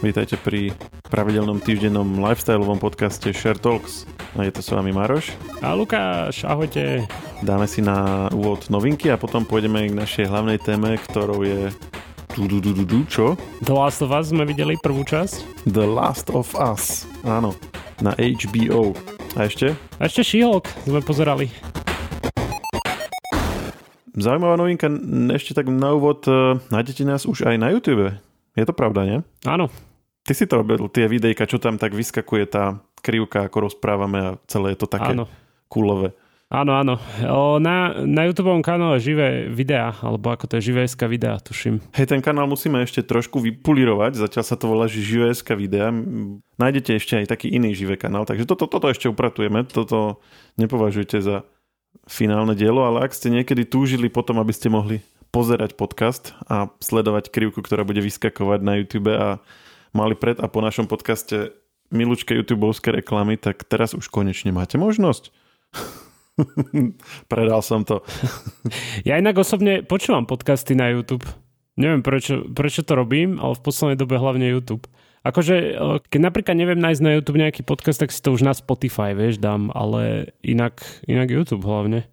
Vítajte pri pravidelnom týždennom lifestyleovom podcaste Share Talks. A je to s vami Maroš. A Lukáš, ahojte. Dáme si na úvod novinky a potom pôjdeme k našej hlavnej téme, ktorou je du, du, du, du, du, čo? The Last of Us sme videli prvú časť. The Last of Us, áno, na HBO. A ešte? A ešte She-Hulk sme pozerali. Zaujímavá novinka, ešte tak na úvod, uh, nájdete nás už aj na YouTube. Je to pravda, nie? Áno. Ty si to robil, tie videjka, čo tam tak vyskakuje tá krivka, ako rozprávame a celé je to také Áno. kulové. Áno, áno. O, na, na YouTube kanále živé videá, alebo ako to je živé.sk videá, tuším. Hej, ten kanál musíme ešte trošku vypulírovať, zatiaľ sa to volá, že živé.sk videa. Nájdete ešte aj taký iný živé kanál, takže toto, toto ešte upratujeme, toto nepovažujte za finálne dielo, ale ak ste niekedy túžili potom, aby ste mohli pozerať podcast a sledovať krivku, ktorá bude vyskakovať na YouTube a mali pred a po našom podcaste milučké YouTubeovské reklamy, tak teraz už konečne máte možnosť. Predal som to. Ja inak osobne počúvam podcasty na YouTube. Neviem, prečo, prečo to robím, ale v poslednej dobe hlavne YouTube. Akože, e, keď napríklad neviem nájsť na YouTube nejaký podcast, tak si to už na Spotify, vieš, dám, ale inak, inak YouTube hlavne.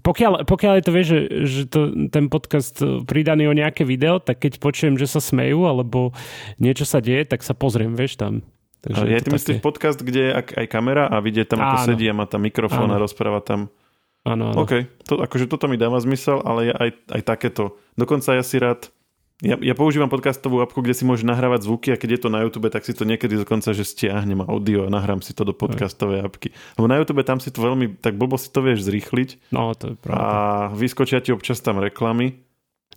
Pokiaľ, pokiaľ je to, vieš, že, že to, ten podcast e, pridaný o nejaké video, tak keď počujem, že sa smejú, alebo niečo sa deje, tak sa pozriem, vieš, tam. Takže je ty myslíš také... podcast, kde je aj kamera a vidie tam, ako áno. sedí a má tam mikrofón áno. a rozpráva tam. Áno, áno. OK, to, akože toto mi dáva zmysel, ale je aj, aj takéto. Dokonca ja si rád ja, ja používam podcastovú apku, kde si môžeš nahrávať zvuky a keď je to na YouTube, tak si to niekedy dokonca, že stiahnem audio a nahrám si to do podcastovej apky. Lebo na YouTube tam si to veľmi, tak blbo si to vieš zrýchliť. No, to je pravda. A vyskočia ti občas tam reklamy.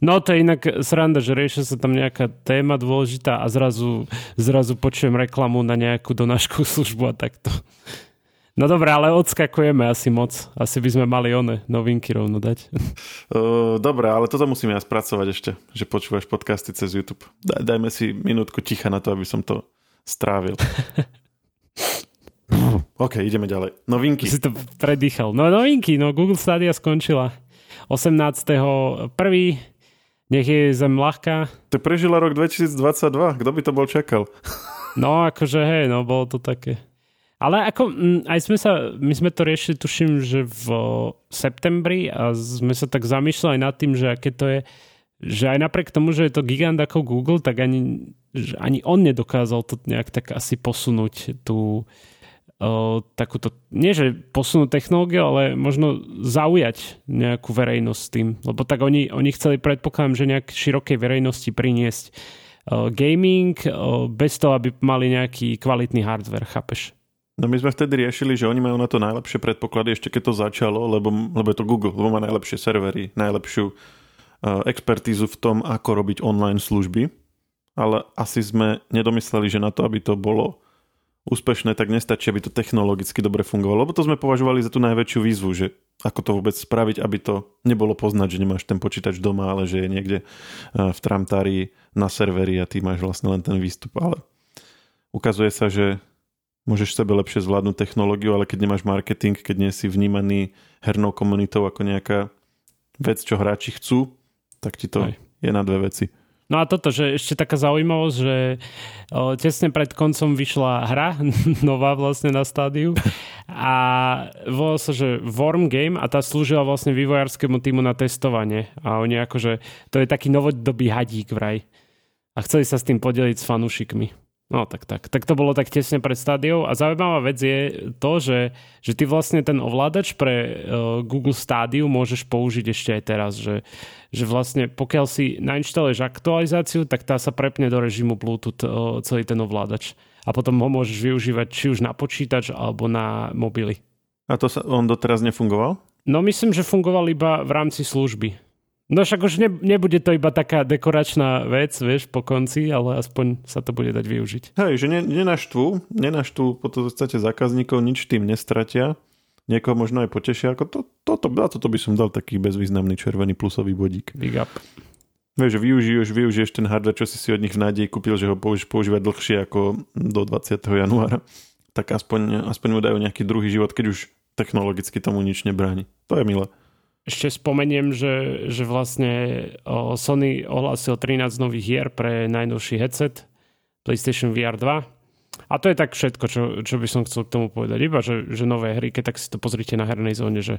No to je inak sranda, že riešia sa tam nejaká téma dôležitá a zrazu, zrazu počujem reklamu na nejakú donášku službu a takto. No dobré, ale odskakujeme asi moc. Asi by sme mali one novinky rovno dať. Uh, dobre, ale toto musíme ja spracovať ešte, že počúvaš podcasty cez YouTube. Daj, dajme si minútku ticha na to, aby som to strávil. OK, ideme ďalej. Novinky. Si to predýchal. No novinky, no Google Stadia skončila 18.1. Nech je zem ľahká. To prežila rok 2022, kto by to bol čakal? no akože hej, no bolo to také ale ako, aj sme sa, my sme to riešili, tuším, že v septembri a sme sa tak zamýšľali nad tým, že aké to je, že aj napriek tomu, že je to gigant ako Google, tak ani, že ani on nedokázal to nejak tak asi posunúť tú o, takúto, nie že posunúť technológiu, ale možno zaujať nejakú verejnosť tým. Lebo tak oni, oni chceli, predpokladám, že nejak širokej verejnosti priniesť o, gaming o, bez toho, aby mali nejaký kvalitný hardware, chápeš? No my sme vtedy riešili, že oni majú na to najlepšie predpoklady, ešte keď to začalo, lebo, lebo je to Google, lebo má najlepšie servery, najlepšiu uh, expertízu v tom, ako robiť online služby, ale asi sme nedomysleli, že na to, aby to bolo úspešné, tak nestačí, aby to technologicky dobre fungovalo, lebo to sme považovali za tú najväčšiu výzvu, že ako to vôbec spraviť, aby to nebolo poznať, že nemáš ten počítač doma, ale že je niekde v tramtári na serveri a ty máš vlastne len ten výstup, ale ukazuje sa, že môžeš sebe lepšie zvládnuť technológiu, ale keď nemáš marketing, keď nie si vnímaný hernou komunitou ako nejaká vec, čo hráči chcú, tak ti to Aj. je na dve veci. No a toto, že ešte taká zaujímavosť, že o, tesne pred koncom vyšla hra, nová vlastne na stádiu a volalo sa, že Worm Game a tá slúžila vlastne vývojárskému týmu na testovanie a oni akože, to je taký novodobý hadík vraj a chceli sa s tým podeliť s fanúšikmi. No tak, tak. Tak to bolo tak tesne pred stádiou a zaujímavá vec je to, že, že ty vlastne ten ovládač pre uh, Google Stadio môžeš použiť ešte aj teraz, že, že vlastne pokiaľ si nainštaluješ aktualizáciu, tak tá sa prepne do režimu Bluetooth uh, celý ten ovládač a potom ho môžeš využívať či už na počítač alebo na mobily. A to sa, on doteraz nefungoval? No myslím, že fungoval iba v rámci služby. No však už ne, nebude to iba taká dekoračná vec, vieš, po konci, ale aspoň sa to bude dať využiť. Hej, že ne, nenaštvu, nenaštvu po podstate zákazníkov, nič tým nestratia. Niekoho možno aj potešia, ako to, toto, to, toto by som dal taký bezvýznamný červený plusový bodík. Big up. Vieš, že využiješ, využiješ ten hardware, čo si si od nich v nádeji kúpil, že ho použiješ používať dlhšie ako do 20. januára. Tak aspoň, aspoň mu dajú nejaký druhý život, keď už technologicky tomu nič nebráni. To je milé. Ešte spomeniem, že, že vlastne Sony ohlásil 13 nových hier pre najnovší headset, PlayStation VR 2. A to je tak všetko, čo, čo by som chcel k tomu povedať. Iba, že, že nové hry, keď tak si to pozrite na hernej zóne, že,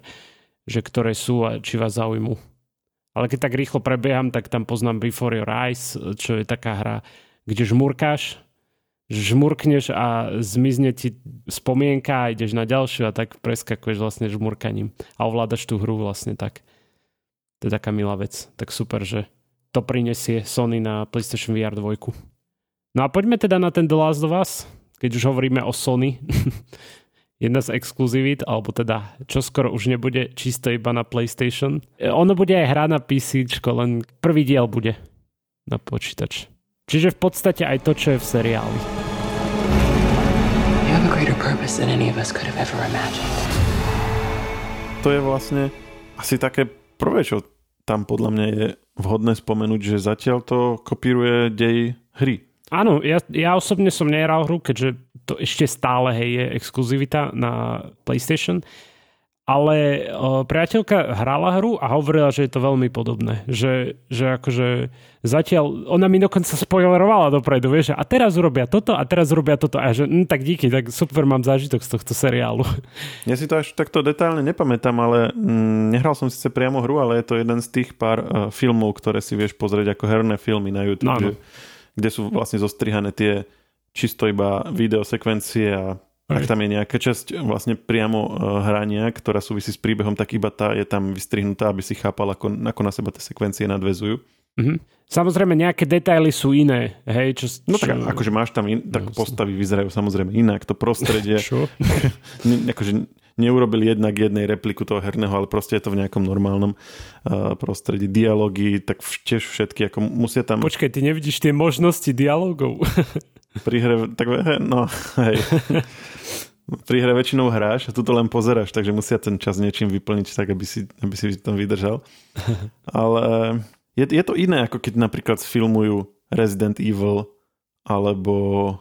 že ktoré sú a či vás zaujímu. Ale keď tak rýchlo prebieham, tak tam poznám Before Your Eyes, čo je taká hra, kde žmurkáš, žmurkneš a zmizne ti spomienka a ideš na ďalšiu a tak preskakuješ vlastne žmurkaním a ovládaš tú hru vlastne tak. To je taká milá vec. Tak super, že to prinesie Sony na PlayStation VR 2. No a poďme teda na ten The Last of Us, keď už hovoríme o Sony. jedna z exkluzivít, alebo teda čo skoro už nebude čisto iba na PlayStation. Ono bude aj hra na PC, len prvý diel bude na počítač. Čiže v podstate aj to, čo je v seriáli. To je vlastne asi také prvé, čo tam podľa mňa je vhodné spomenúť, že zatiaľ to kopíruje dej hry. Áno, ja, ja osobne som nehral hru, keďže to ešte stále hej, je exkluzivita na PlayStation. Ale priateľka hrala hru a hovorila, že je to veľmi podobné. Že, že akože zatiaľ, ona mi dokonca spoilerovala dopredu, vieš, a teraz urobia toto a teraz urobia toto. A že, no tak díky, tak super mám zážitok z tohto seriálu. Ja si to až takto detálne nepamätám, ale mm, nehral som síce priamo hru, ale je to jeden z tých pár uh, filmov, ktoré si vieš pozrieť ako herné filmy na YouTube. No, že, kde sú vlastne zostrihané tie čisto iba videosekvencie a ak tam je nejaká časť vlastne priamo uh, hrania, ktorá súvisí s príbehom, tak iba tá je tam vystrihnutá, aby si chápal, ako, ako na seba tie sekvencie nadvezujú. Mm-hmm. Samozrejme, nejaké detaily sú iné. Hej, čo, no tak čo... akože máš tam in, tak no, postavy vyzerajú samozrejme inak, to prostredie. čo? akože neurobili jednak jednej repliku toho herného, ale proste je to v nejakom normálnom uh, prostredí. Dialógy, tak tiež všetky, ako musia tam... Počkaj, ty nevidíš tie možnosti dialogov? Pri hre, tak no, hej. Pri hre väčšinou hráš a tu to len pozeráš, takže musia ten čas niečím vyplniť tak, aby si, aby si tam vydržal. Ale je, je to iné, ako keď napríklad filmujú Resident Evil alebo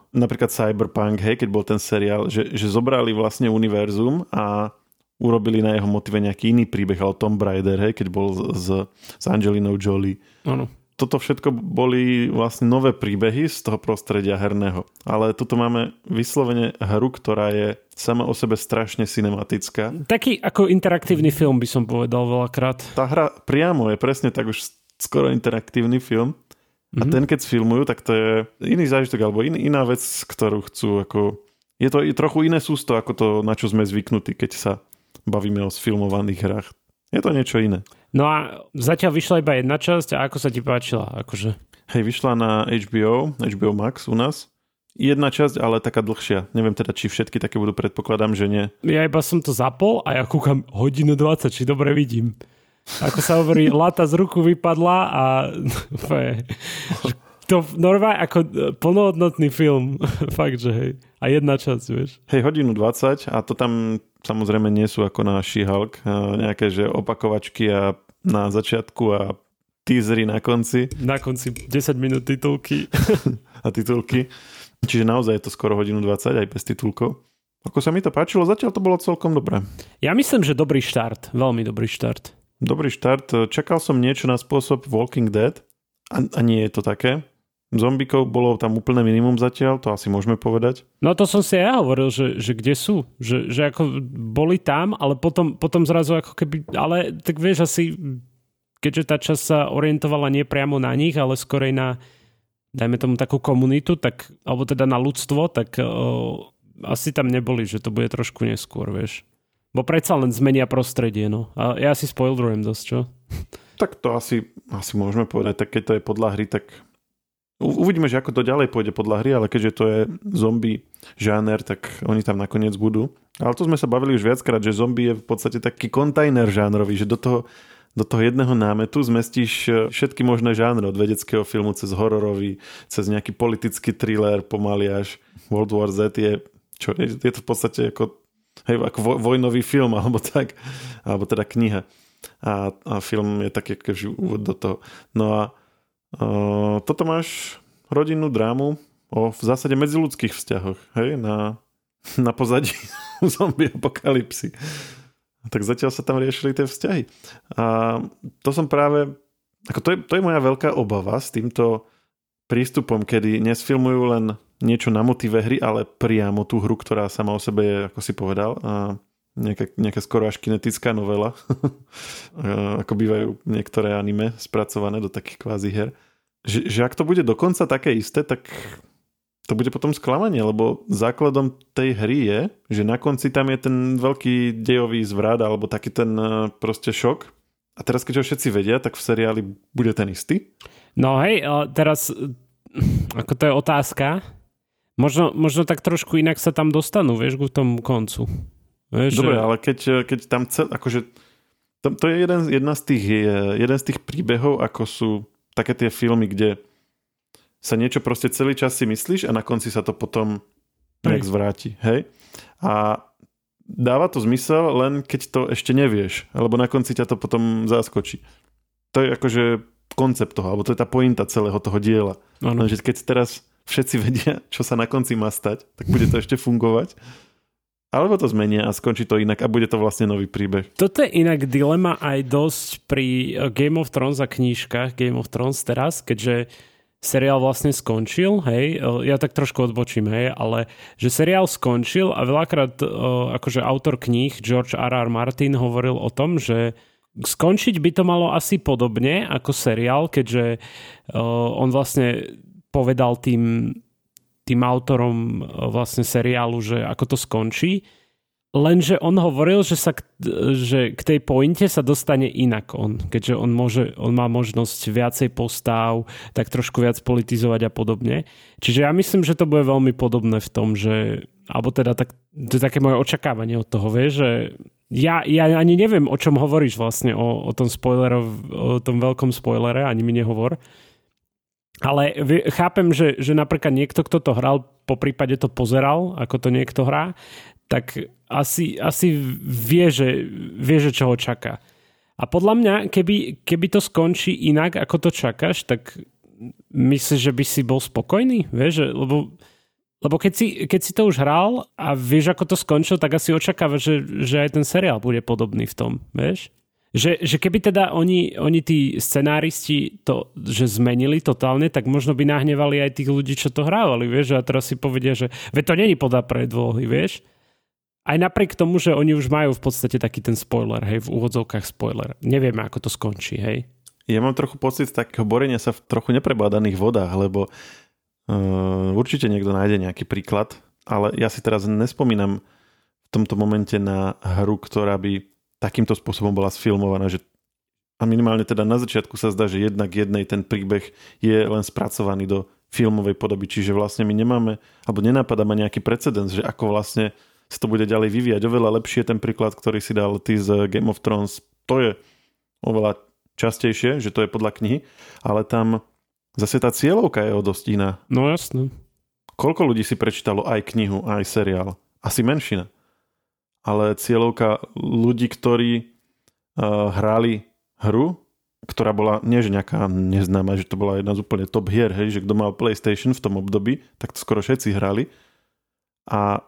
napríklad Cyberpunk, hej, keď bol ten seriál, že, že zobrali vlastne univerzum a urobili na jeho motive nejaký iný príbeh, ale Tom Raider, hej, keď bol s, s Angelinou Jolie. Áno. Toto všetko boli vlastne nové príbehy z toho prostredia herného. Ale tuto máme vyslovene hru, ktorá je sama o sebe strašne cinematická. Taký ako interaktívny film by som povedal veľakrát. Tá hra priamo je presne tak už skoro interaktívny film. A mm-hmm. ten, keď filmujú, tak to je iný zážitok, alebo in, iná vec, ktorú chcú. Ako... Je to trochu iné sústo, ako to, na čo sme zvyknutí, keď sa bavíme o sfilmovaných hrách. Je to niečo iné. No a zatiaľ vyšla iba jedna časť a ako sa ti páčila? Akože? Hej, vyšla na HBO, HBO Max u nás. Jedna časť, ale taká dlhšia. Neviem teda, či všetky také budú, predpokladám, že nie. Ja iba som to zapol a ja kúkam hodinu 20, či dobre vidím ako sa hovorí, lata z ruku vypadla a to normálne ako plnohodnotný film. Fakt, že hej. A jedna časť, vieš. Hej, hodinu 20 a to tam samozrejme nie sú ako na She-Hulk, nejaké že opakovačky a na začiatku a teasery na konci. Na konci 10 minút titulky. a titulky. Čiže naozaj je to skoro hodinu 20 aj bez titulkov. Ako sa mi to páčilo, zatiaľ to bolo celkom dobré. Ja myslím, že dobrý štart. Veľmi dobrý štart. Dobrý štart. Čakal som niečo na spôsob Walking Dead a, a nie je to také. Zombikov bolo tam úplné minimum zatiaľ, to asi môžeme povedať. No to som si ja hovoril, že, že kde sú. Že, že ako boli tam, ale potom, potom zrazu ako keby... Ale tak vieš asi, keďže tá časť sa orientovala nie priamo na nich, ale skorej na dajme tomu takú komunitu, tak, alebo teda na ľudstvo, tak o, asi tam neboli, že to bude trošku neskôr, vieš. Bo predsa len zmenia prostredie, no. A ja si spoildrujem dosť, čo? Tak to asi, asi môžeme povedať, tak keď to je podľa hry, tak uvidíme, že ako to ďalej pôjde podľa hry, ale keďže to je zombie žáner, tak oni tam nakoniec budú. Ale to sme sa bavili už viackrát, že zombie je v podstate taký kontajner žánrový, že do toho, do toho jedného námetu zmestíš e, všetky možné žánre, od vedeckého filmu cez hororový, cez nejaký politický thriller pomaly až World War Z je, čo je, je to v podstate ako hej, ako vojnový film, alebo tak, alebo teda kniha. A, a film je taký akože úvod do toho. No a uh, toto máš rodinnú drámu o v zásade medziludských vzťahoch, hej, na, na pozadí zombie apokalipsy. Tak zatiaľ sa tam riešili tie vzťahy. A to som práve, ako to je, to je moja veľká obava s týmto prístupom, kedy nesfilmujú len niečo na motive hry, ale priamo tú hru, ktorá sama o sebe je, ako si povedal, a nejaká, nejaká skoro až kinetická novela, ako bývajú niektoré anime spracované do takých kvázi her. Že, že ak to bude dokonca také isté, tak to bude potom sklamanie, lebo základom tej hry je, že na konci tam je ten veľký dejový zvrat alebo taký ten e, proste šok. A teraz, keď ho všetci vedia, tak v seriáli bude ten istý? No hej, teraz ako to je otázka. Možno, možno tak trošku inak sa tam dostanú, vieš, k tomu koncu. Vieš, Dobre, že... ale keď, keď tam cel, akože to, to je jeden, jedna z tých, jeden z tých príbehov, ako sú také tie filmy, kde sa niečo proste celý čas si myslíš a na konci sa to potom nejak zvráti. Hej? A dáva to zmysel len keď to ešte nevieš, alebo na konci ťa to potom zaskočí. To je akože koncept toho, alebo to je tá pointa celého toho diela. Ano. Lenže keď teraz všetci vedia, čo sa na konci má stať, tak bude to ešte fungovať. Alebo to zmenia a skončí to inak a bude to vlastne nový príbeh. Toto je inak dilema aj dosť pri eh, Game of Thrones a knížkach Game of Thrones teraz, keďže seriál vlastne skončil, hej, eh, ja tak trošku odbočím, hej, ale že seriál skončil a veľakrát eh, akože autor kníh George R. R. Martin hovoril o tom, že skončiť by to malo asi podobne ako seriál, keďže on vlastne povedal tým tým autorom e, vlastne seriálu, že ako to skončí. Lenže on hovoril, že, sa k, že k tej pointe sa dostane inak on, keďže on, môže, on má možnosť viacej postav, tak trošku viac politizovať a podobne. Čiže ja myslím, že to bude veľmi podobné v tom, že, alebo teda tak, to je také moje očakávanie od toho, vieš, že ja, ja ani neviem, o čom hovoríš vlastne, o, o tom spoilerov, o tom veľkom spoilere, ani mi nehovor. Ale chápem, že, že napríklad niekto, kto to hral, po prípade to pozeral, ako to niekto hrá, tak asi, asi vie, že, vie, že čo ho čaká. A podľa mňa, keby, keby to skončí inak, ako to čakáš, tak myslíš, že by si bol spokojný? Vieš, lebo, lebo keď, si, keď si to už hral a vieš, ako to skončil, tak asi očakávaš, že, že aj ten seriál bude podobný v tom, vieš? Že, že keby teda oni, oni tí scenáristi to, že zmenili totálne, tak možno by nahnevali aj tých ľudí, čo to hrávali, vieš, a teraz si povedia, že ve to není podľa predlohy, vieš. Aj napriek tomu, že oni už majú v podstate taký ten spoiler, hej, v úvodzovkách spoiler. Nevieme, ako to skončí, hej. Ja mám trochu pocit takého borenia sa v trochu neprebádaných vodách, lebo uh, určite niekto nájde nejaký príklad, ale ja si teraz nespomínam v tomto momente na hru, ktorá by takýmto spôsobom bola sfilmovaná, že a minimálne teda na začiatku sa zdá, že jednak jednej ten príbeh je len spracovaný do filmovej podoby, čiže vlastne my nemáme, alebo nenapadá ma nejaký precedens, že ako vlastne sa to bude ďalej vyvíjať. Oveľa lepšie je ten príklad, ktorý si dal ty z Game of Thrones. To je oveľa častejšie, že to je podľa knihy, ale tam zase tá cieľovka je o dosť iná. No jasne. Koľko ľudí si prečítalo aj knihu, aj seriál? Asi menšina ale cieľovka ľudí, ktorí uh, hrali hru, ktorá bola nie že nejaká neznáma, že to bola jedna z úplne top hier, hej, že kto mal PlayStation v tom období, tak to skoro všetci hrali. A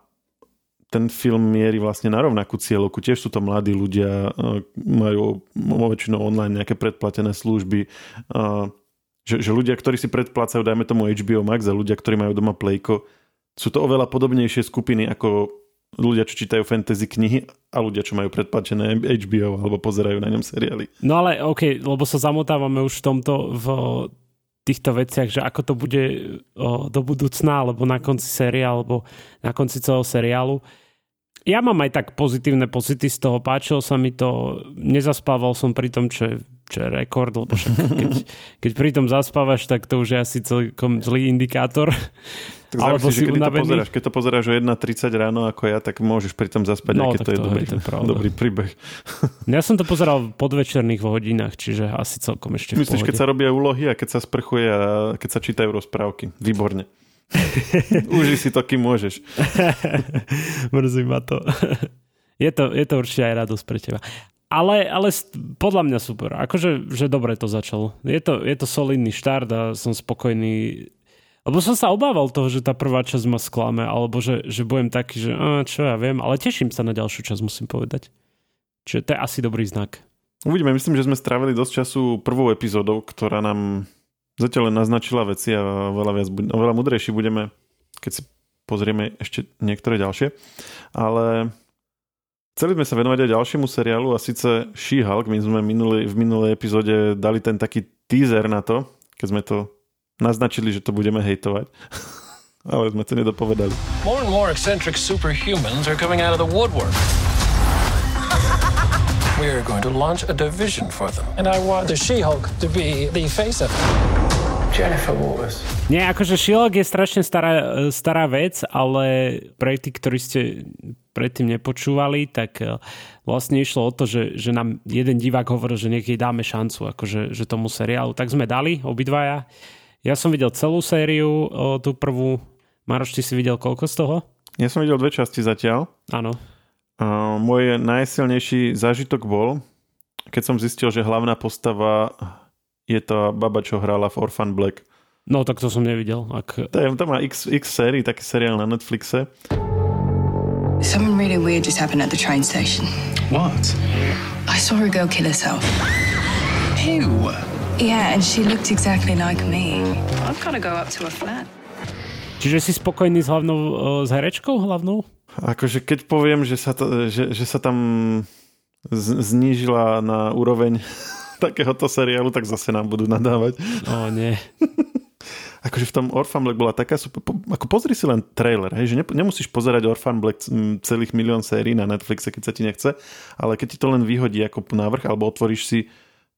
ten film mierí vlastne na rovnakú cieľovku. Tiež sú to mladí ľudia, majú väčšinou online nejaké predplatené služby. Že, že ľudia, ktorí si predplácajú, dajme tomu HBO Max a ľudia, ktorí majú doma Playko, sú to oveľa podobnejšie skupiny ako ľudia, čo čítajú fantasy knihy a ľudia, čo majú predplačené HBO alebo pozerajú na ňom seriály. No ale OK, lebo sa zamotávame už v tomto v týchto veciach, že ako to bude o, do budúcna, alebo na konci série, alebo na konci celého seriálu. Ja mám aj tak pozitívne pocity z toho, páčilo sa mi to, nezaspával som pri tom, čo je, čo je rekord, lebo však keď, keď pri tom zaspávaš, tak to už je asi celkom zlý indikátor. Tak Alebo si keď to, pozeráš, keď to pozeráš o 1.30 ráno ako ja, tak môžeš pri tom zaspať, no, aký to je dobrý, je dobrý príbeh. Ja som to pozeral v podvečerných hodinách, čiže asi celkom ešte Myslíš, keď sa robia úlohy a keď sa sprchuje a keď sa čítajú rozprávky. Výborne. Uži si to, kým môžeš. Mrzí ma to. je to. Je to určite aj radosť pre teba. Ale, ale podľa mňa super. Akože že dobre to začalo. Je to, je to solidný štart a som spokojný. Lebo som sa obával toho, že tá prvá časť ma sklame, alebo že, že budem taký, že a, čo ja viem, ale teším sa na ďalšiu časť, musím povedať. Čiže to je asi dobrý znak. Uvidíme, myslím, že sme strávili dosť času prvou epizódou, ktorá nám Zatiaľ len naznačila veci a veľa, viac, veľa mudrejší budeme, keď si pozrieme ešte niektoré ďalšie. Ale chceli sme sa venovať aj ďalšiemu seriálu a síce She-Hulk. My sme minulý, v minulej epizóde dali ten taký teaser na to, keď sme to naznačili, že to budeme hejtovať. Ale sme to nedopovedali. More and more eccentric superhumans are coming out of the woodwork. We are going to launch a division for them. And I want the She-Hulk to be the face of it. Jennifer Waters. Nie, akože Shilok je strašne stará, stará vec, ale pre tých, ktorí ste predtým nepočúvali, tak e, vlastne išlo o to, že, že nám jeden divák hovoril, že nech jej dáme šancu akože, že tomu seriálu. Tak sme dali, obidvaja. Ja som videl celú sériu, o, tú prvú. Maroš, ty si videl koľko z toho? Ja som videl dve časti zatiaľ. Áno. Uh, môj najsilnejší zážitok bol, keď som zistil, že hlavná postava je to baba, čo hrala v Orphan Black. No, tak to som nevidel. Ak... To, je, to má x, x sérií, taký seriál na Netflixe. Something really weird just happened at the train station. What? I saw a girl kill herself. Ew. Yeah, and she looked exactly like me. I've got to go up to her flat. Čiže si spokojný s hlavnou, s herečkou hlavnou? Akože keď poviem, že sa, to, že, že sa tam znížila na úroveň takéhoto seriálu, tak zase nám budú nadávať. O, nie. akože v tom Orphan Black bola taká super, ako pozri si len trailer, hej, že ne, nemusíš pozerať Orphan Black celých milión sérií na Netflixe, keď sa ti nechce, ale keď ti to len vyhodí ako návrh, alebo otvoríš si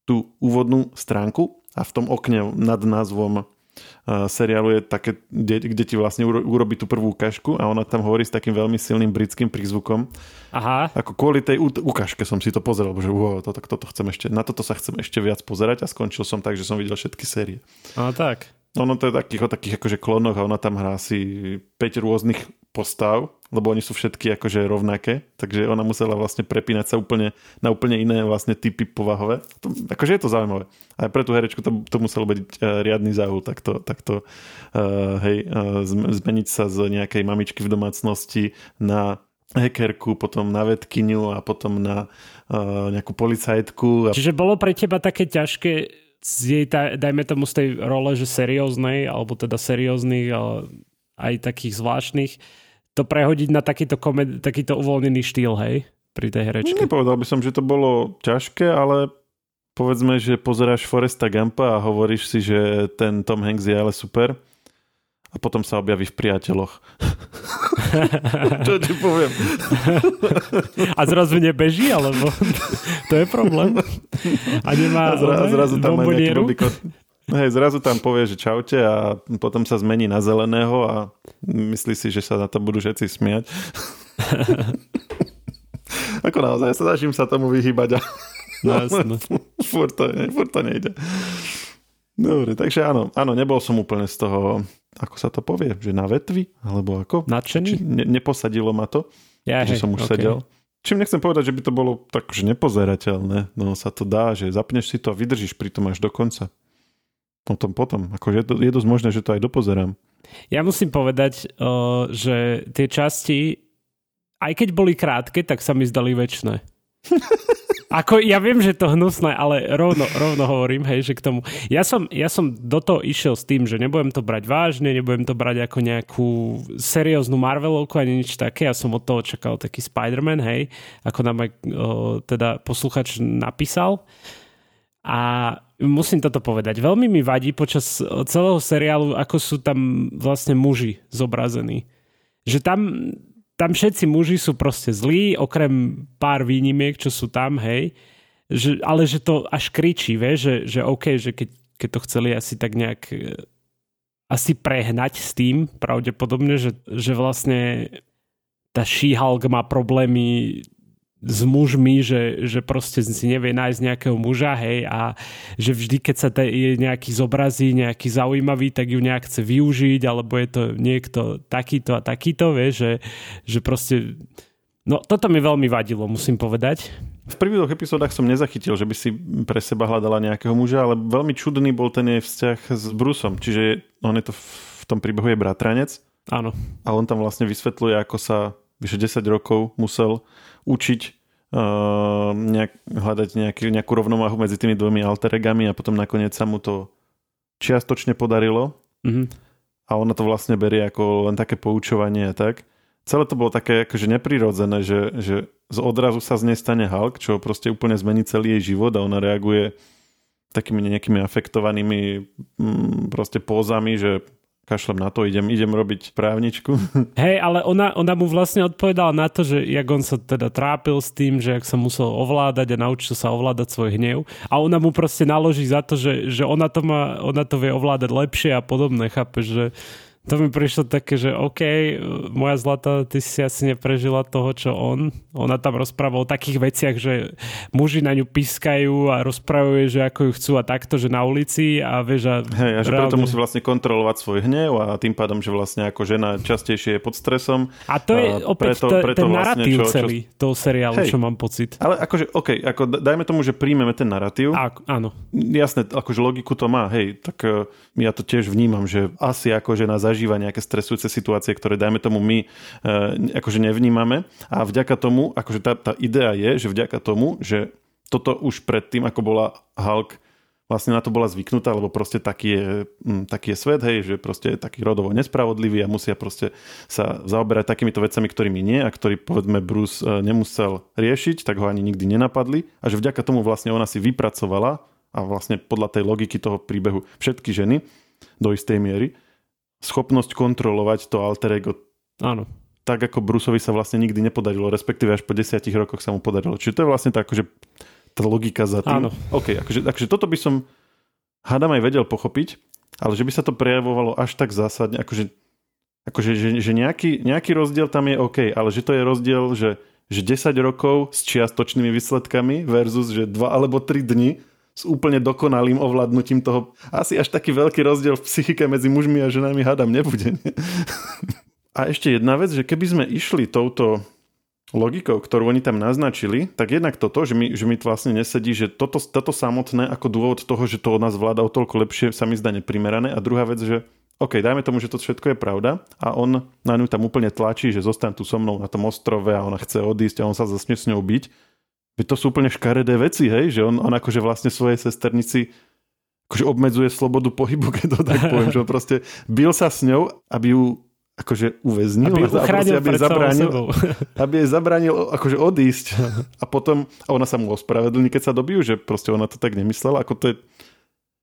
tú úvodnú stránku a v tom okne nad názvom seriálu je také, kde, kde ti vlastne urobí tú prvú ukážku a ona tam hovorí s takým veľmi silným britským prízvukom. Aha. Ako kvôli tej ukážke som si to pozrel, že wow, toto, toto chcem ešte, na toto sa chcem ešte viac pozerať a skončil som tak, že som videl všetky série. A tak. Ono to je takých, o takých akože klonoch a ona tam hrá asi 5 rôznych postav, lebo oni sú všetky akože rovnaké, takže ona musela vlastne prepínať sa úplne na úplne iné vlastne typy povahové. To, akože je to zaujímavé. Aj pre tú herečku to, to muselo byť uh, riadny záhul, takto, takto uh, hej, uh, zmeniť sa z nejakej mamičky v domácnosti na hackerku, potom na vedkyňu a potom na uh, nejakú policajtku. Čiže bolo pre teba také ťažké z jej, dajme tomu z tej role, že serióznej, alebo teda serióznych, ale aj takých zvláštnych, to prehodiť na takýto, komed- takýto uvoľnený štýl, hej? Pri tej herečke. Nepovedal by som, že to bolo ťažké, ale povedzme, že pozeráš Foresta Gampa a hovoríš si, že ten Tom Hanks je ale super a potom sa objaví v priateľoch. Čo ti poviem? A zrazu nebeží, alebo to je problém. A nemá a zra, zrazu tam aj nejaký Hej, zrazu tam povie, že čaute a potom sa zmení na zeleného a myslí si, že sa na to budú všetci smiať. Ako naozaj, sa snažím sa tomu vyhýbať a no, furt, to, furt to nejde. Dobre, takže áno, áno, nebol som úplne z toho ako sa to povie, že na vetvi, alebo ako? Nadšený? ne, neposadilo ma to, ja, že hej, som už okay. sedel. Čím nechcem povedať, že by to bolo tak, že nepozerateľné, no sa to dá, že zapneš si to a vydržíš pri tom až do konca. Potom, potom. Ako, je, to, je dosť možné, že to aj dopozerám. Ja musím povedať, že tie časti, aj keď boli krátke, tak sa mi zdali väčšie. Ako, ja viem, že to hnusné, ale rovno, rovno hovorím, hej, že k tomu. Ja som, ja som do toho išiel s tým, že nebudem to brať vážne, nebudem to brať ako nejakú serióznu Marvelovku ani nič také. Ja som od toho čakal taký Spider-Man, hej, ako nám aj o, teda posluchač napísal. A musím toto povedať. Veľmi mi vadí počas celého seriálu, ako sú tam vlastne muži zobrazení. Že tam tam všetci muži sú proste zlí, okrem pár výnimiek, čo sú tam, hej. Že, ale že to až kričí, vie, že, že OK, že keď, keď to chceli asi tak nejak e, asi prehnať s tým, pravdepodobne, že, že vlastne tá she má problémy s mužmi, že, že proste si nevie nájsť nejakého muža, hej, a že vždy, keď sa je nejaký zobrazí, nejaký zaujímavý, tak ju nejak chce využiť, alebo je to niekto takýto a takýto, vie, že, že proste... No, toto mi veľmi vadilo, musím povedať. V prvých epizódach som nezachytil, že by si pre seba hľadala nejakého muža, ale veľmi čudný bol ten jej vzťah s Brusom, čiže on je to v tom príbehu je bratranec. Áno. A on tam vlastne vysvetľuje, ako sa vyše 10 rokov musel učiť uh, nejak, hľadať nejaký, nejakú rovnováhu medzi tými dvomi alteregami a potom nakoniec sa mu to čiastočne podarilo Mhm. a ona to vlastne berie ako len také poučovanie a tak. Celé to bolo také akože neprirodzené, že, že z odrazu sa z nej stane Hulk, čo proste úplne zmení celý jej život a ona reaguje takými nejakými afektovanými mm, proste pózami, že kašlem na to, idem, idem robiť právničku. Hej, ale ona, ona mu vlastne odpovedala na to, že jak on sa teda trápil s tým, že jak sa musel ovládať a naučil sa ovládať svoj hnev a ona mu proste naloží za to, že, že ona, to má, ona to vie ovládať lepšie a podobné, chápeš, že to mi prišlo také, že OK, moja zlata, ty si asi neprežila toho, čo on. Ona tam rozpráva o takých veciach, že muži na ňu pískajú a rozprávajú, že ako ju chcú a takto, že na ulici a vieš a... Hej, a že preto reálne- musí vlastne kontrolovať svoj hnev a tým pádom, že vlastne ako žena častejšie je pod stresom. A to je A opäť preto- preto, preto ten vlastne narratív čo- čo- celý toho seriálu, Hej. čo mám pocit. Ale akože, OK, ako dajme tomu, že príjmeme ten narratív. A, áno. Jasné, akože logiku to má, hej, tak e, ja to tiež vnímam, že asi ako žena zažíva nejaké stresujúce situácie, ktoré dajme tomu my e, akože nevnímame. A vďaka tomu, akože tá, tá idea je, že vďaka tomu, že toto už predtým, ako bola Hulk vlastne na to bola zvyknutá, lebo proste taký je, mm, taký je svet, hej, že proste je taký rodovo nespravodlivý a musia proste sa zaoberať takýmito vecami, ktorými nie a ktorý povedzme Bruce e, nemusel riešiť, tak ho ani nikdy nenapadli. A že vďaka tomu vlastne ona si vypracovala a vlastne podľa tej logiky toho príbehu všetky ženy do istej miery schopnosť kontrolovať to alter ego Áno. tak, ako Bruceovi sa vlastne nikdy nepodarilo, respektíve až po desiatich rokoch sa mu podarilo. Čiže to je vlastne tá, akože, tá logika za tým. Áno. OK, akože, akože toto by som hádam aj vedel pochopiť, ale že by sa to prejavovalo až tak zásadne, akože, akože že, že nejaký, nejaký rozdiel tam je OK, ale že to je rozdiel, že, že 10 rokov s čiastočnými výsledkami versus, že 2 alebo 3 dni s úplne dokonalým ovládnutím toho. Asi až taký veľký rozdiel v psychike medzi mužmi a ženami hádam nebude. A ešte jedna vec, že keby sme išli touto logikou, ktorú oni tam naznačili, tak jednak toto, že mi, že mi to vlastne nesedí, že toto, toto samotné ako dôvod toho, že to od nás vláda o toľko lepšie, sa mi zdá neprimerané. A druhá vec, že OK, dajme tomu, že to všetko je pravda a on na ňu tam úplne tlačí, že zostaň tu so mnou na tom ostrove a ona chce odísť a on sa zasmie s ňou byť. Veď to sú úplne škaredé veci, hej, že on, on akože vlastne svojej sesternici akože obmedzuje slobodu pohybu, keď to tak poviem, že on proste bil sa s ňou, aby ju akože uväznil Aby ju proste, aby jej zabránil, aby jej zabránil akože odísť. A potom a ona sa mu ospravedlní, keď sa dobijú, že proste ona to tak nemyslela, ako to je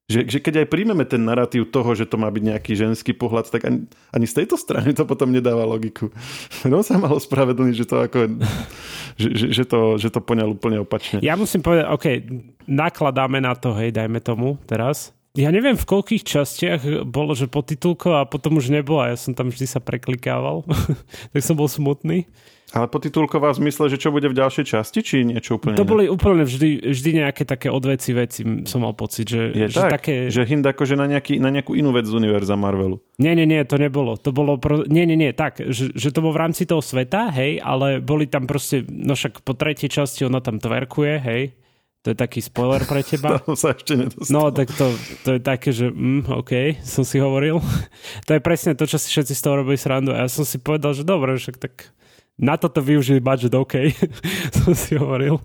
že, že keď aj príjmeme ten narratív toho, že to má byť nejaký ženský pohľad, tak ani, ani z tejto strany to potom nedáva logiku. No sa mal ospravedlniť, že to ako, že, že, že, to, že to poňal úplne opačne. Ja musím povedať, OK, nakladáme na to, hej, dajme tomu teraz. Ja neviem, v koľkých častiach bolo, že potitulko a potom už nebolo a ja som tam vždy sa preklikával. tak som bol smutný. Ale potitulková v zmysle, že čo bude v ďalšej časti, či niečo úplne To boli úplne vždy, vždy nejaké také odveci veci, som mal pocit, že, Je že tak, také... že hint akože na, nejaký, na nejakú inú vec z univerza Marvelu. Nie, nie, nie, to nebolo. To bolo pro... Nie, nie, nie, tak, že, že to bolo v rámci toho sveta, hej, ale boli tam proste, no však po tretej časti ona tam tverkuje, hej. To je taký spoiler pre teba. To sa ešte nedostalo. No, tak to, to je také, že mm, OK, som si hovoril. to je presne to, čo si všetci z toho robili srandu. A ja som si povedal, že dobre, však tak na toto využili budget OK, som si hovoril.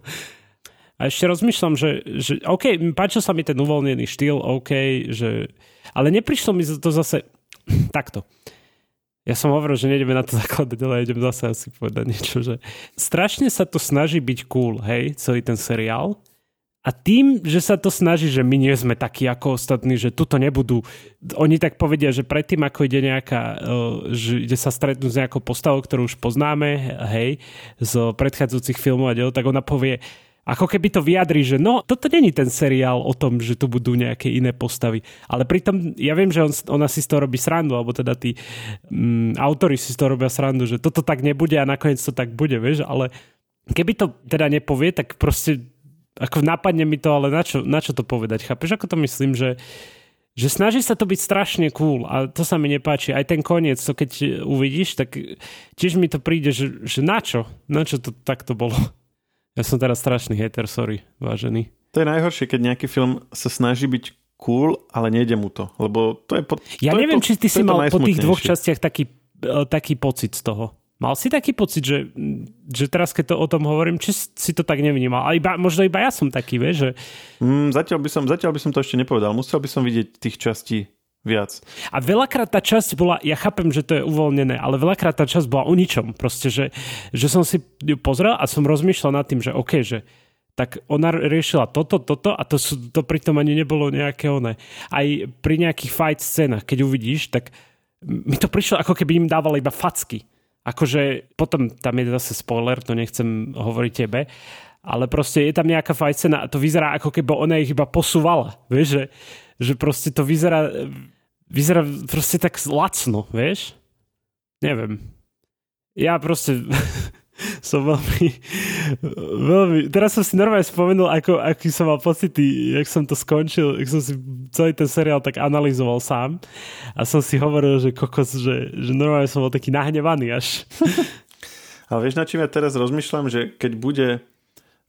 A ešte rozmýšľam, že, že OK, páčil sa mi ten uvoľnený štýl, OK, že... Ale neprišlo mi to zase takto. Ja som hovoril, že nejdeme na to zakladať, ale idem zase asi povedať niečo, že strašne sa to snaží byť cool, hej, celý ten seriál. A tým, že sa to snaží, že my nie sme takí ako ostatní, že tuto nebudú. Oni tak povedia, že predtým, ako ide nejaká, uh, že ide sa stretnúť s nejakou postavou, ktorú už poznáme, hej, z predchádzajúcich filmov a tak ona povie, ako keby to vyjadrí, že no, toto není ten seriál o tom, že tu budú nejaké iné postavy. Ale pritom, ja viem, že on, ona si z toho robí srandu, alebo teda tí mm, autori si z toho robia srandu, že toto tak nebude a nakoniec to tak bude, vieš, ale keby to teda nepovie, tak proste ako napadne mi to, ale na čo, na čo to povedať? Chápeš, ako to myslím, že že snaží sa to byť strašne cool a to sa mi nepáči. Aj ten koniec, to keď uvidíš, tak tiež mi to príde, že, že na čo? Na čo to takto bolo? Ja som teraz strašný hater, sorry, vážený. To je najhoršie, keď nejaký film sa snaží byť cool, ale nejde mu to. Lebo to je... Po, Ja to neviem, je či ty si mal po tých dvoch častiach taký, e, taký pocit z toho. Mal si taký pocit, že, že teraz, keď to o tom hovorím, či si to tak nevnímal? A iba, možno iba ja som taký, vieš, že... Mm, zatiaľ, by som, zatiaľ by som to ešte nepovedal. Musel by som vidieť tých častí viac. A veľakrát tá časť bola, ja chápem, že to je uvoľnené, ale veľakrát tá časť bola o ničom. Proste, že, že som si ju pozrel a som rozmýšľal nad tým, že OK, že tak ona riešila toto, toto a to, sú, to pritom ani nebolo nejaké oné. Aj pri nejakých fight scénach, keď uvidíš, tak mi to prišlo ako keby im dával iba facky akože potom tam je zase spoiler, to nechcem hovoriť tebe, ale proste je tam nejaká scéna a to vyzerá ako keby ona ich iba posúvala, vieš, že, že proste to vyzerá, vyzerá proste tak lacno, vieš? Neviem. Ja proste som veľmi, veľmi... Teraz som si normálne spomenul, ako, aký som mal pocity, jak som to skončil, jak som si celý ten seriál tak analyzoval sám a som si hovoril, že kokos, že, že normálne som bol taký nahnevaný až. Ale vieš, na čím ja teraz rozmýšľam, že keď bude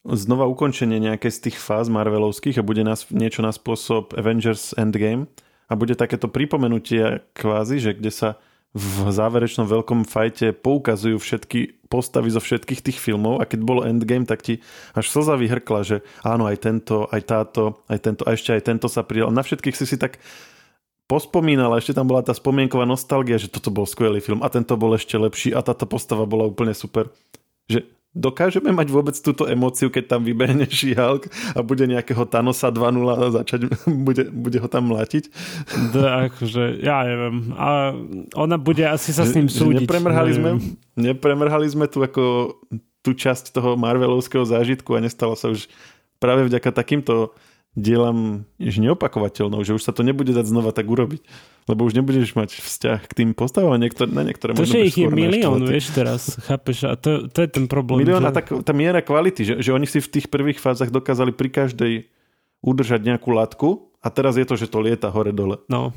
znova ukončenie nejaké z tých fáz Marvelovských a bude nás, niečo na spôsob Avengers Endgame a bude takéto pripomenutie kvázi, že kde sa v záverečnom veľkom fajte poukazujú všetky postavy zo všetkých tých filmov a keď bolo Endgame, tak ti až slza vyhrkla, že áno, aj tento, aj táto, aj tento, a ešte aj tento sa pridal. Na všetkých si si tak pospomínal, ešte tam bola tá spomienková nostalgia, že toto bol skvelý film a tento bol ešte lepší a táto postava bola úplne super. Že dokážeme mať vôbec túto emóciu, keď tam vybehne She-Hulk a bude nejakého Thanosa 2.0 a začať, bude, bude ho tam mlátiť? Da, akože, ja neviem. A ona bude asi sa s ním súdiť. Nepremrhali sme, nepremrhali sme tu ako tú časť toho Marvelovského zážitku a nestalo sa už práve vďaka takýmto dielam je neopakovateľnou, že už sa to nebude dať znova tak urobiť. Lebo už nebudeš mať vzťah k tým postavám, niektoré, na niektoré To, že ich je milión, vieš teraz, chápeš, a to, to je ten problém. Milión že... a tak, tá miera kvality, že, že oni si v tých prvých fázach dokázali pri každej udržať nejakú látku a teraz je to, že to lieta hore-dole. No,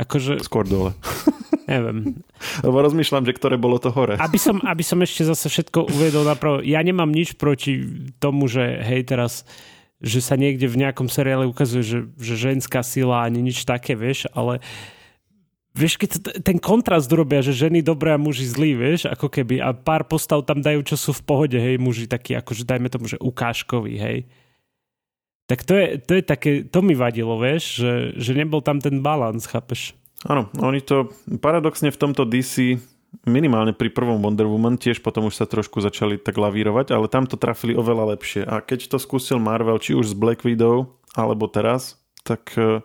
akože... Skôr dole. Neviem. Lebo rozmýšľam, že ktoré bolo to hore. Aby som, aby som ešte zase všetko uvedol napravo, ja nemám nič proti tomu, že hej, teraz že sa niekde v nejakom seriále ukazuje, že, že ženská sila ani nič také, vieš, ale vieš, keď ten kontrast urobia, že ženy dobré a muži zlí, vieš, ako keby a pár postav tam dajú, čo sú v pohode, hej, muži takí, akože dajme tomu, že ukážkový, hej. Tak to je, to je také, to mi vadilo, vieš, že, že nebol tam ten balans, chápeš? Áno, oni to paradoxne v tomto DC minimálne pri prvom Wonder Woman tiež potom už sa trošku začali tak lavírovať, ale tam to trafili oveľa lepšie. A keď to skúsil Marvel, či už z Black Widow, alebo teraz, tak uh,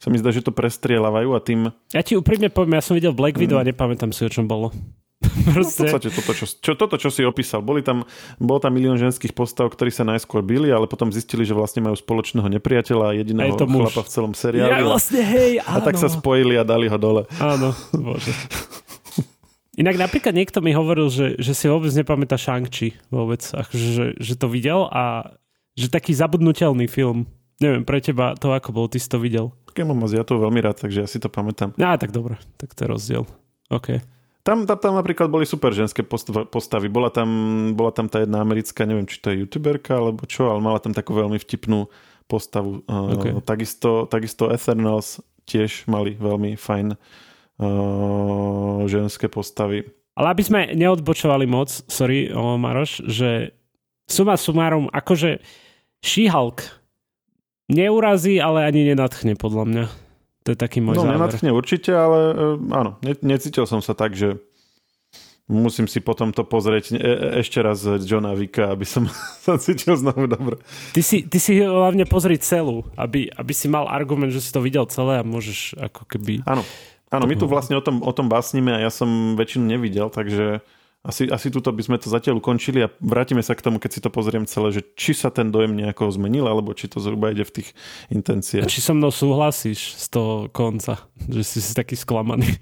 sa mi zdá, že to prestrieľavajú a tým... Ja ti úprimne poviem, ja som videl Black Widow mm. a nepamätám si, o čom bolo. Proste. No v podstate toto čo, čo, toto, čo si opísal. Boli tam, bol tam milión ženských postav, ktorí sa najskôr byli, ale potom zistili, že vlastne majú spoločného nepriateľa a jediného a chlapa v celom seriáli. Ja vlastne, hej, áno. A tak sa spojili a dali ho dole. Áno, bože. Inak napríklad niekto mi hovoril, že, že si vôbec nepamätá Shang-Chi vôbec, akože, že, že to videl a že taký zabudnutelný film. Neviem, pre teba to ako bol, ty si to videl. Ja mám ja to veľmi rád, takže ja si to pamätám. Á, tak dobre, tak to je rozdiel. OK. Tam, tam, tam napríklad boli super ženské postavy. Bola tam, bola tam tá jedna americká, neviem, či to je youtuberka alebo čo, ale mala tam takú veľmi vtipnú postavu. Okay. Uh, takisto, takisto Ethernals tiež mali veľmi fajn uh, ženské postavy. Ale aby sme neodbočovali moc, sorry, o Maroš, že suma sumárum, akože She-Hulk neurazí, ale ani nenatchne, podľa mňa. To je taký môj no, záver. nenatchne určite, ale uh, áno, ne, necítil som sa tak, že musím si potom to pozrieť e, e, ešte raz Johna Vika, aby som sa cítil znovu dobre. Ty si, ty si hlavne pozri celú, aby, aby si mal argument, že si to videl celé a môžeš ako keby... Áno, Áno, my tu vlastne o tom, o tom básnime a ja som väčšinu nevidel, takže asi, asi tuto by sme to zatiaľ ukončili a vrátime sa k tomu, keď si to pozriem celé, že či sa ten dojem nejako zmenil, alebo či to zhruba ide v tých intenciách. A či so mnou súhlasíš z toho konca, že si si taký sklamaný?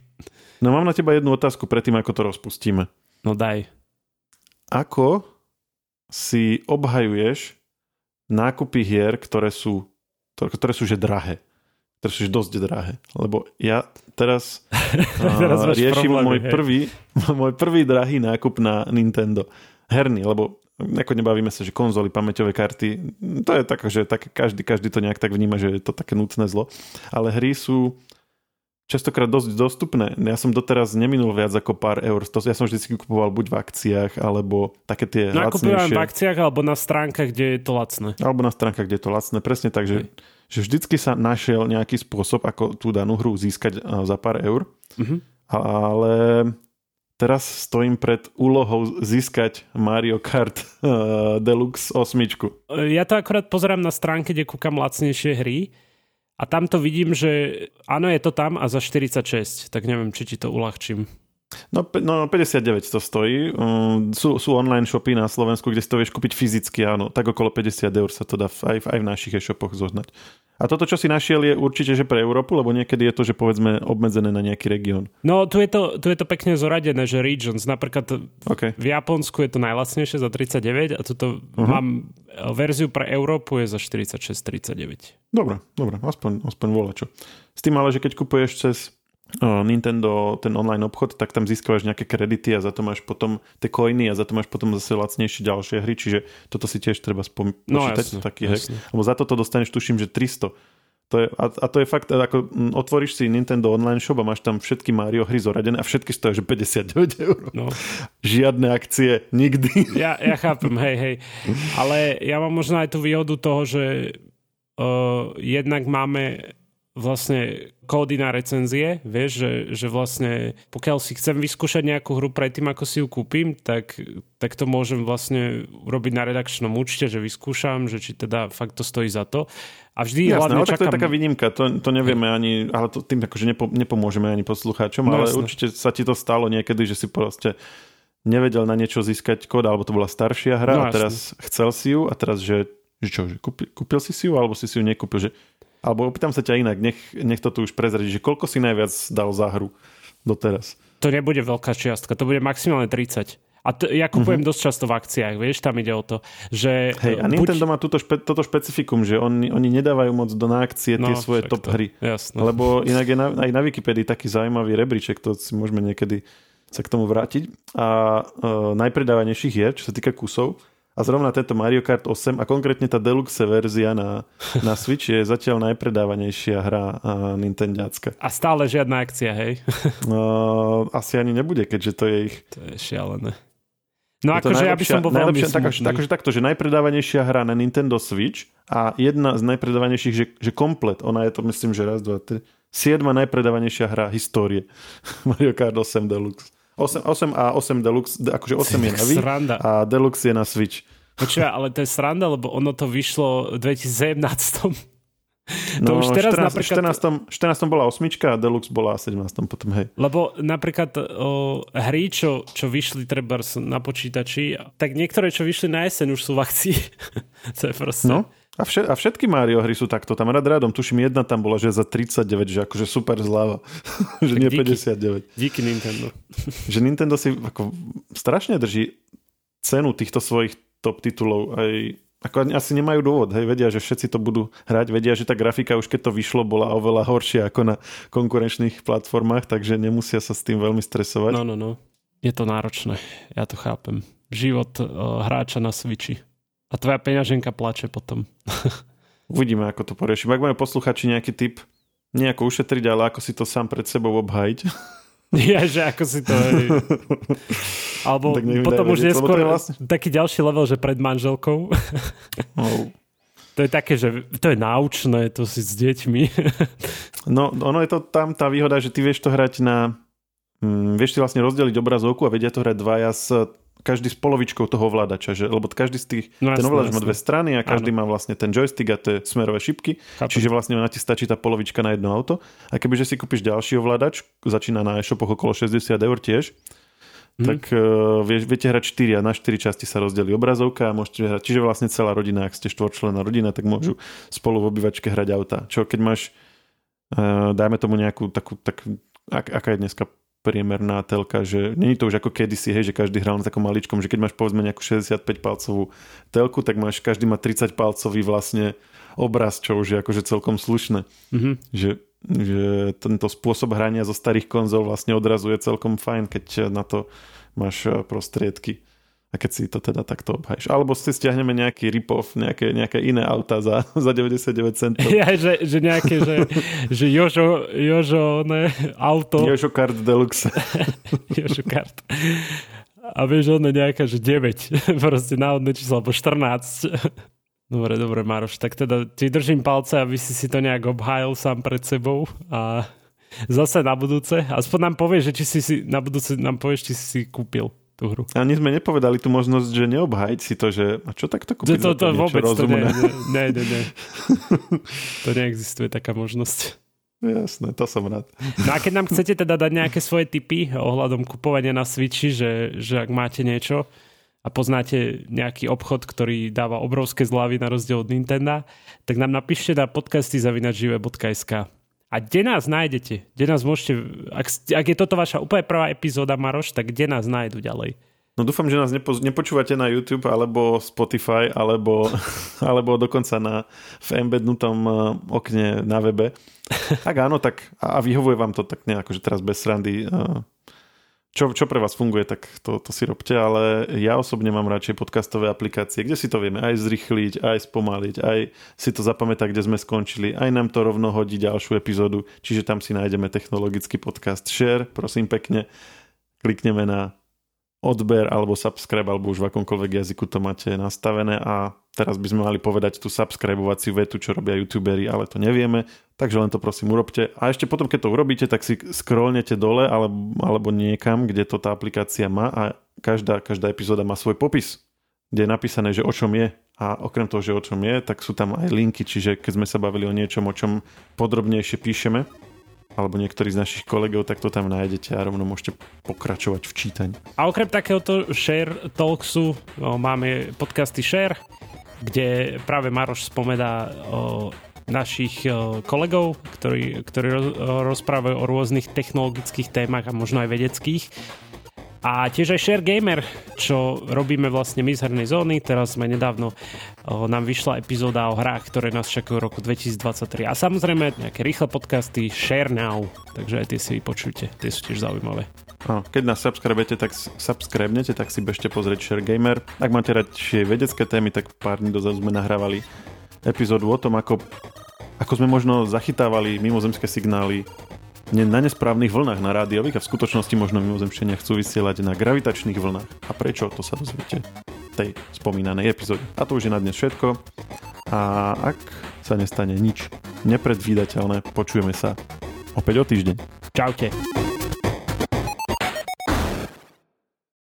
No mám na teba jednu otázku predtým, ako to rozpustíme. No daj. Ako si obhajuješ nákupy hier, ktoré sú, ktoré sú že drahé? Sú dosť drahé. Lebo ja teraz, teraz uh, riešim problémy, môj, prvý, môj prvý drahý nákup na Nintendo. Herný, lebo ako nebavíme sa, že konzoly, pamäťové karty, to je tak, že tak, každý, každý to nejak tak vníma, že je to také nutné zlo. Ale hry sú častokrát dosť dostupné. Ja som doteraz neminul viac ako pár eur. To ja som vždy kupoval buď v akciách, alebo také tie No lacnejšie. v akciách alebo na stránkach, kde je to lacné. Alebo na stránkach, kde je to lacné. Presne tak, že, že vždycky sa našiel nejaký spôsob, ako tú danú hru získať a, za pár eur. Mhm. Ale teraz stojím pred úlohou získať Mario Kart uh, Deluxe 8. Ja to akorát pozerám na stránke, kde kúkam lacnejšie hry a tam to vidím, že áno, je to tam a za 46, tak neviem, či ti to uľahčím. No, no 59 to stojí. Um, sú, sú online shopy na Slovensku, kde si to vieš kúpiť fyzicky, áno. Tak okolo 50 eur sa to dá aj, v- aj v našich e-shopoch zohnať. A toto, čo si našiel, je určite, že pre Európu, lebo niekedy je to, že povedzme obmedzené na nejaký región. No tu je to, tu je to pekne zoradené, že regions, napríklad OK. v Japonsku je to najlacnejšie za 39 a tuto uh-huh. mám e, verziu pre Európu je za 46,39. Dobre, dobre, aspoň, aspoň volačo. S tým ale, že keď kupuješ cez Nintendo ten online obchod, tak tam získavaš nejaké kredity a za to máš potom tie coiny a za to máš potom zase lacnejšie ďalšie hry, čiže toto si tiež treba spom- No, jasne, taký hack. Lebo za toto dostaneš, tuším, že 300. To je, a, a to je fakt, ako otvoríš si Nintendo online shop a máš tam všetky Mario hry zoradené a všetky stojí, že 59 eur. No. Žiadne akcie, nikdy. Ja, ja chápem, hej, hej. Ale ja mám možno aj tú výhodu toho, že uh, jednak máme vlastne kódy na recenzie, vieš, že, že vlastne pokiaľ si chcem vyskúšať nejakú hru predtým, ako si ju kúpim, tak, tak to môžem vlastne urobiť na redakčnom účte, že vyskúšam, že či teda fakt to stojí za to. A vždy Jasné, hlavne ale tak to čakám... je taká výnimka, to, to nevieme ani, ale to tým akože nepo, nepomôžeme ani poslucháčom, No ale jasné. určite sa ti to stalo niekedy, že si proste nevedel na niečo získať kód, alebo to bola staršia hra No a teraz chcel si ju a teraz, že, že čo, že kúpil, kúpil si si ju, alebo si si ju nekúpil, že alebo opýtam sa ťa inak, nech, nech to tu už prezradí, že koľko si najviac dal za hru doteraz? To nebude veľká čiastka, to bude maximálne 30. A to, ja kupujem dosť často v akciách, vieš, tam ide o to, že... Hej, a buď- Nintendo má túto špe, toto špecifikum, že oni, oni nedávajú moc do na akcie tie No, svoje top to- hry. jasné. Lebo inak je na, aj na Wikipedii taký zaujímavý rebríček, to si môžeme niekedy sa k tomu vrátiť. A uh, najpredávanejších hier, čo sa týka kusov, a zrovna tento Mario Kart 8 a konkrétne tá deluxe verzia na, na Switch je zatiaľ najpredávanejšia hra Nintendiacka. A stále žiadna akcia, hej? Uh, asi ani nebude, keďže to je ich... to je šialené. No akože ja by som bol veľmi najlepšia, tak, takže takto, že najpredávanejšia hra na Nintendo Switch a jedna z najpredávanejších, že, že komplet, ona je to myslím, že raz, dva, tri, siedma najpredávanejšia hra histórie. Mario Kart 8 Deluxe. 8, 8 a 8 Deluxe, de- akože 8 je na Wii Sranda. a Deluxe je na Switch. Počúva, ale to je sranda, lebo ono to vyšlo v 2017. To No, už teraz 14, napríklad- 14, 14 bola osmička a Deluxe bola 17 potom, hej. Lebo napríklad o, hry, čo, čo vyšli treba na počítači, tak niektoré, čo vyšli na jeseň, už sú v akcii. to je proste... No. A, všet, a všetky Mario hry sú takto. Tam rad radom, tuším, jedna tam bola, že za 39, že akože super zľava. že nie díky. 59. Díky Nintendo. že Nintendo si ako strašne drží cenu týchto svojich top titulov. Aj, ako asi nemajú dôvod, hej, vedia, že všetci to budú hrať, vedia, že tá grafika už keď to vyšlo, bola oveľa horšia ako na konkurenčných platformách, takže nemusia sa s tým veľmi stresovať. No, no, no. Je to náročné. Ja to chápem. Život o, hráča na Switchi. A tvoja peňaženka plače potom. Uvidíme, ako to poriešime. Ak majú posluchači nejaký tip, nejako ušetriť, ale ako si to sám pred sebou obhajiť. Ja, že ako si to... Alebo Tak potom už vedieť, neskôr vlastne- taký ďalší level, že pred manželkou. Oh. to je také, že to je náučné, to si s deťmi. No, ono je to tam tá výhoda, že ty vieš to hrať na... Mm, vieš si vlastne rozdeliť obrazovku a vedia to hrať dvaja s každý s polovičkou toho ovládača, že, lebo každý z tých, No ten ovládač má dve strany a každý má vlastne ten joystick a tie smerové šipky, Chápem. čiže vlastne ona ti stačí tá polovička na jedno auto a kebyže si kúpiš ďalší ovládač, začína na e-shopoch okolo 60 eur tiež, Mhm. tak uh, vie, viete hrať 4 a na 4 časti sa rozdelí obrazovka a môžete hrať, čiže vlastne celá rodina, ak ste štvorčlená rodina, tak môžu spolu v obývačke hrať auta. Čo keď máš, uh, dajme tomu nejakú takú, tak, ak, aká je dneska priemerná telka, že není to už ako kedysi, hej, že každý hral na takom maličkom, že keď máš povedzme nejakú 65 palcovú telku, tak máš, každý má 30 palcový vlastne obraz, čo už je akože celkom slušné. Mhm. Že, že tento spôsob hrania zo starých konzol vlastne odrazuje celkom fajn, keď na to máš eh, prostriedky. A keď si to teda takto obhajš. Alebo si stiahneme nejaký rip-off, nejaké, nejaké iné auta za, za 99 centov. Ja, že, že nejaké, že, že Jožo, Jožo, ne, auto. Jožo Kart Deluxe. Jožo Kart. A vieš, on je nejaká, že 9. Proste náhodné číslo, alebo 14. Dobre, dobre, Maroš. Tak teda ti držím palce, aby si si to nejak obhájil sám pred sebou a zase na budúce. Aspoň nám povieš, že či si si na budúce nám povieš, či si si kúpil tú hru. Ani sme nepovedali tú možnosť, že neobhajiť si to, že a čo takto kúpiť to, to, to vôbec rozumné? to nie, nie, nie, nie. to neexistuje taká možnosť. Jasné, to som rád. No a keď nám chcete teda dať nejaké svoje tipy ohľadom kupovania na Switchi, že, že ak máte niečo a poznáte nejaký obchod, ktorý dáva obrovské zľavy na rozdiel od Nintendo, tak nám napíšte na podcasty zavinačžive.sk. A kde nás nájdete? Kde nás môžete... Ak, ak je toto vaša úplne prvá epizóda, Maroš, tak kde nás nájdu ďalej? No dúfam, že nás nepo, nepočúvate na YouTube alebo Spotify alebo, alebo dokonca na, v embednutom uh, okne na webe. Ak áno, tak a vyhovuje vám to tak nejako, že teraz bez srandy uh, čo, čo pre vás funguje, tak to, to si robte, ale ja osobne mám radšej podcastové aplikácie, kde si to vieme aj zrychliť, aj spomaliť, aj si to zapamätať, kde sme skončili, aj nám to rovno hodí ďalšiu epizódu, čiže tam si nájdeme technologický podcast Share, prosím pekne, klikneme na odber alebo subscribe, alebo už v akomkoľvek jazyku to máte nastavené. A teraz by sme mali povedať tú subscribovaciu vetu, čo robia youtuberi, ale to nevieme, takže len to prosím urobte. A ešte potom, keď to urobíte, tak si scrollnete dole alebo, alebo niekam, kde to tá aplikácia má a každá, každá epizóda má svoj popis, kde je napísané, že o čom je. A okrem toho, že o čom je, tak sú tam aj linky, čiže keď sme sa bavili o niečom, o čom podrobnejšie píšeme, alebo niektorí z našich kolegov, tak to tam nájdete a rovno môžete pokračovať v čítaní. A okrem takéhoto Share Talksu o, máme podcasty Share, kde práve Maroš spomedá o našich kolegov, ktorí, ktorí rozprávajú o rôznych technologických témach a možno aj vedeckých. A tiež aj Share Gamer, čo robíme vlastne my z hernej zóny. Teraz sme nedávno, o, nám vyšla epizóda o hrách, ktoré nás čakajú v roku 2023. A samozrejme nejaké rýchle podcasty Share Now, takže aj tie si vypočujte, tie sú tiež zaujímavé. Keď nás subscribete, tak subscribnete, tak si bežte pozrieť Share Gamer. Ak máte radšej vedecké témy, tak pár dní dozadu sme nahrávali epizódu o tom, ako, ako sme možno zachytávali mimozemské signály na nesprávnych vlnách na rádiových a v skutočnosti možno mimozemšťania chcú vysielať na gravitačných vlnách. A prečo, to sa dozviete v tej spomínanej epizóde. A to už je na dnes všetko. A ak sa nestane nič nepredvídateľné, počujeme sa opäť o týždeň. Čaute.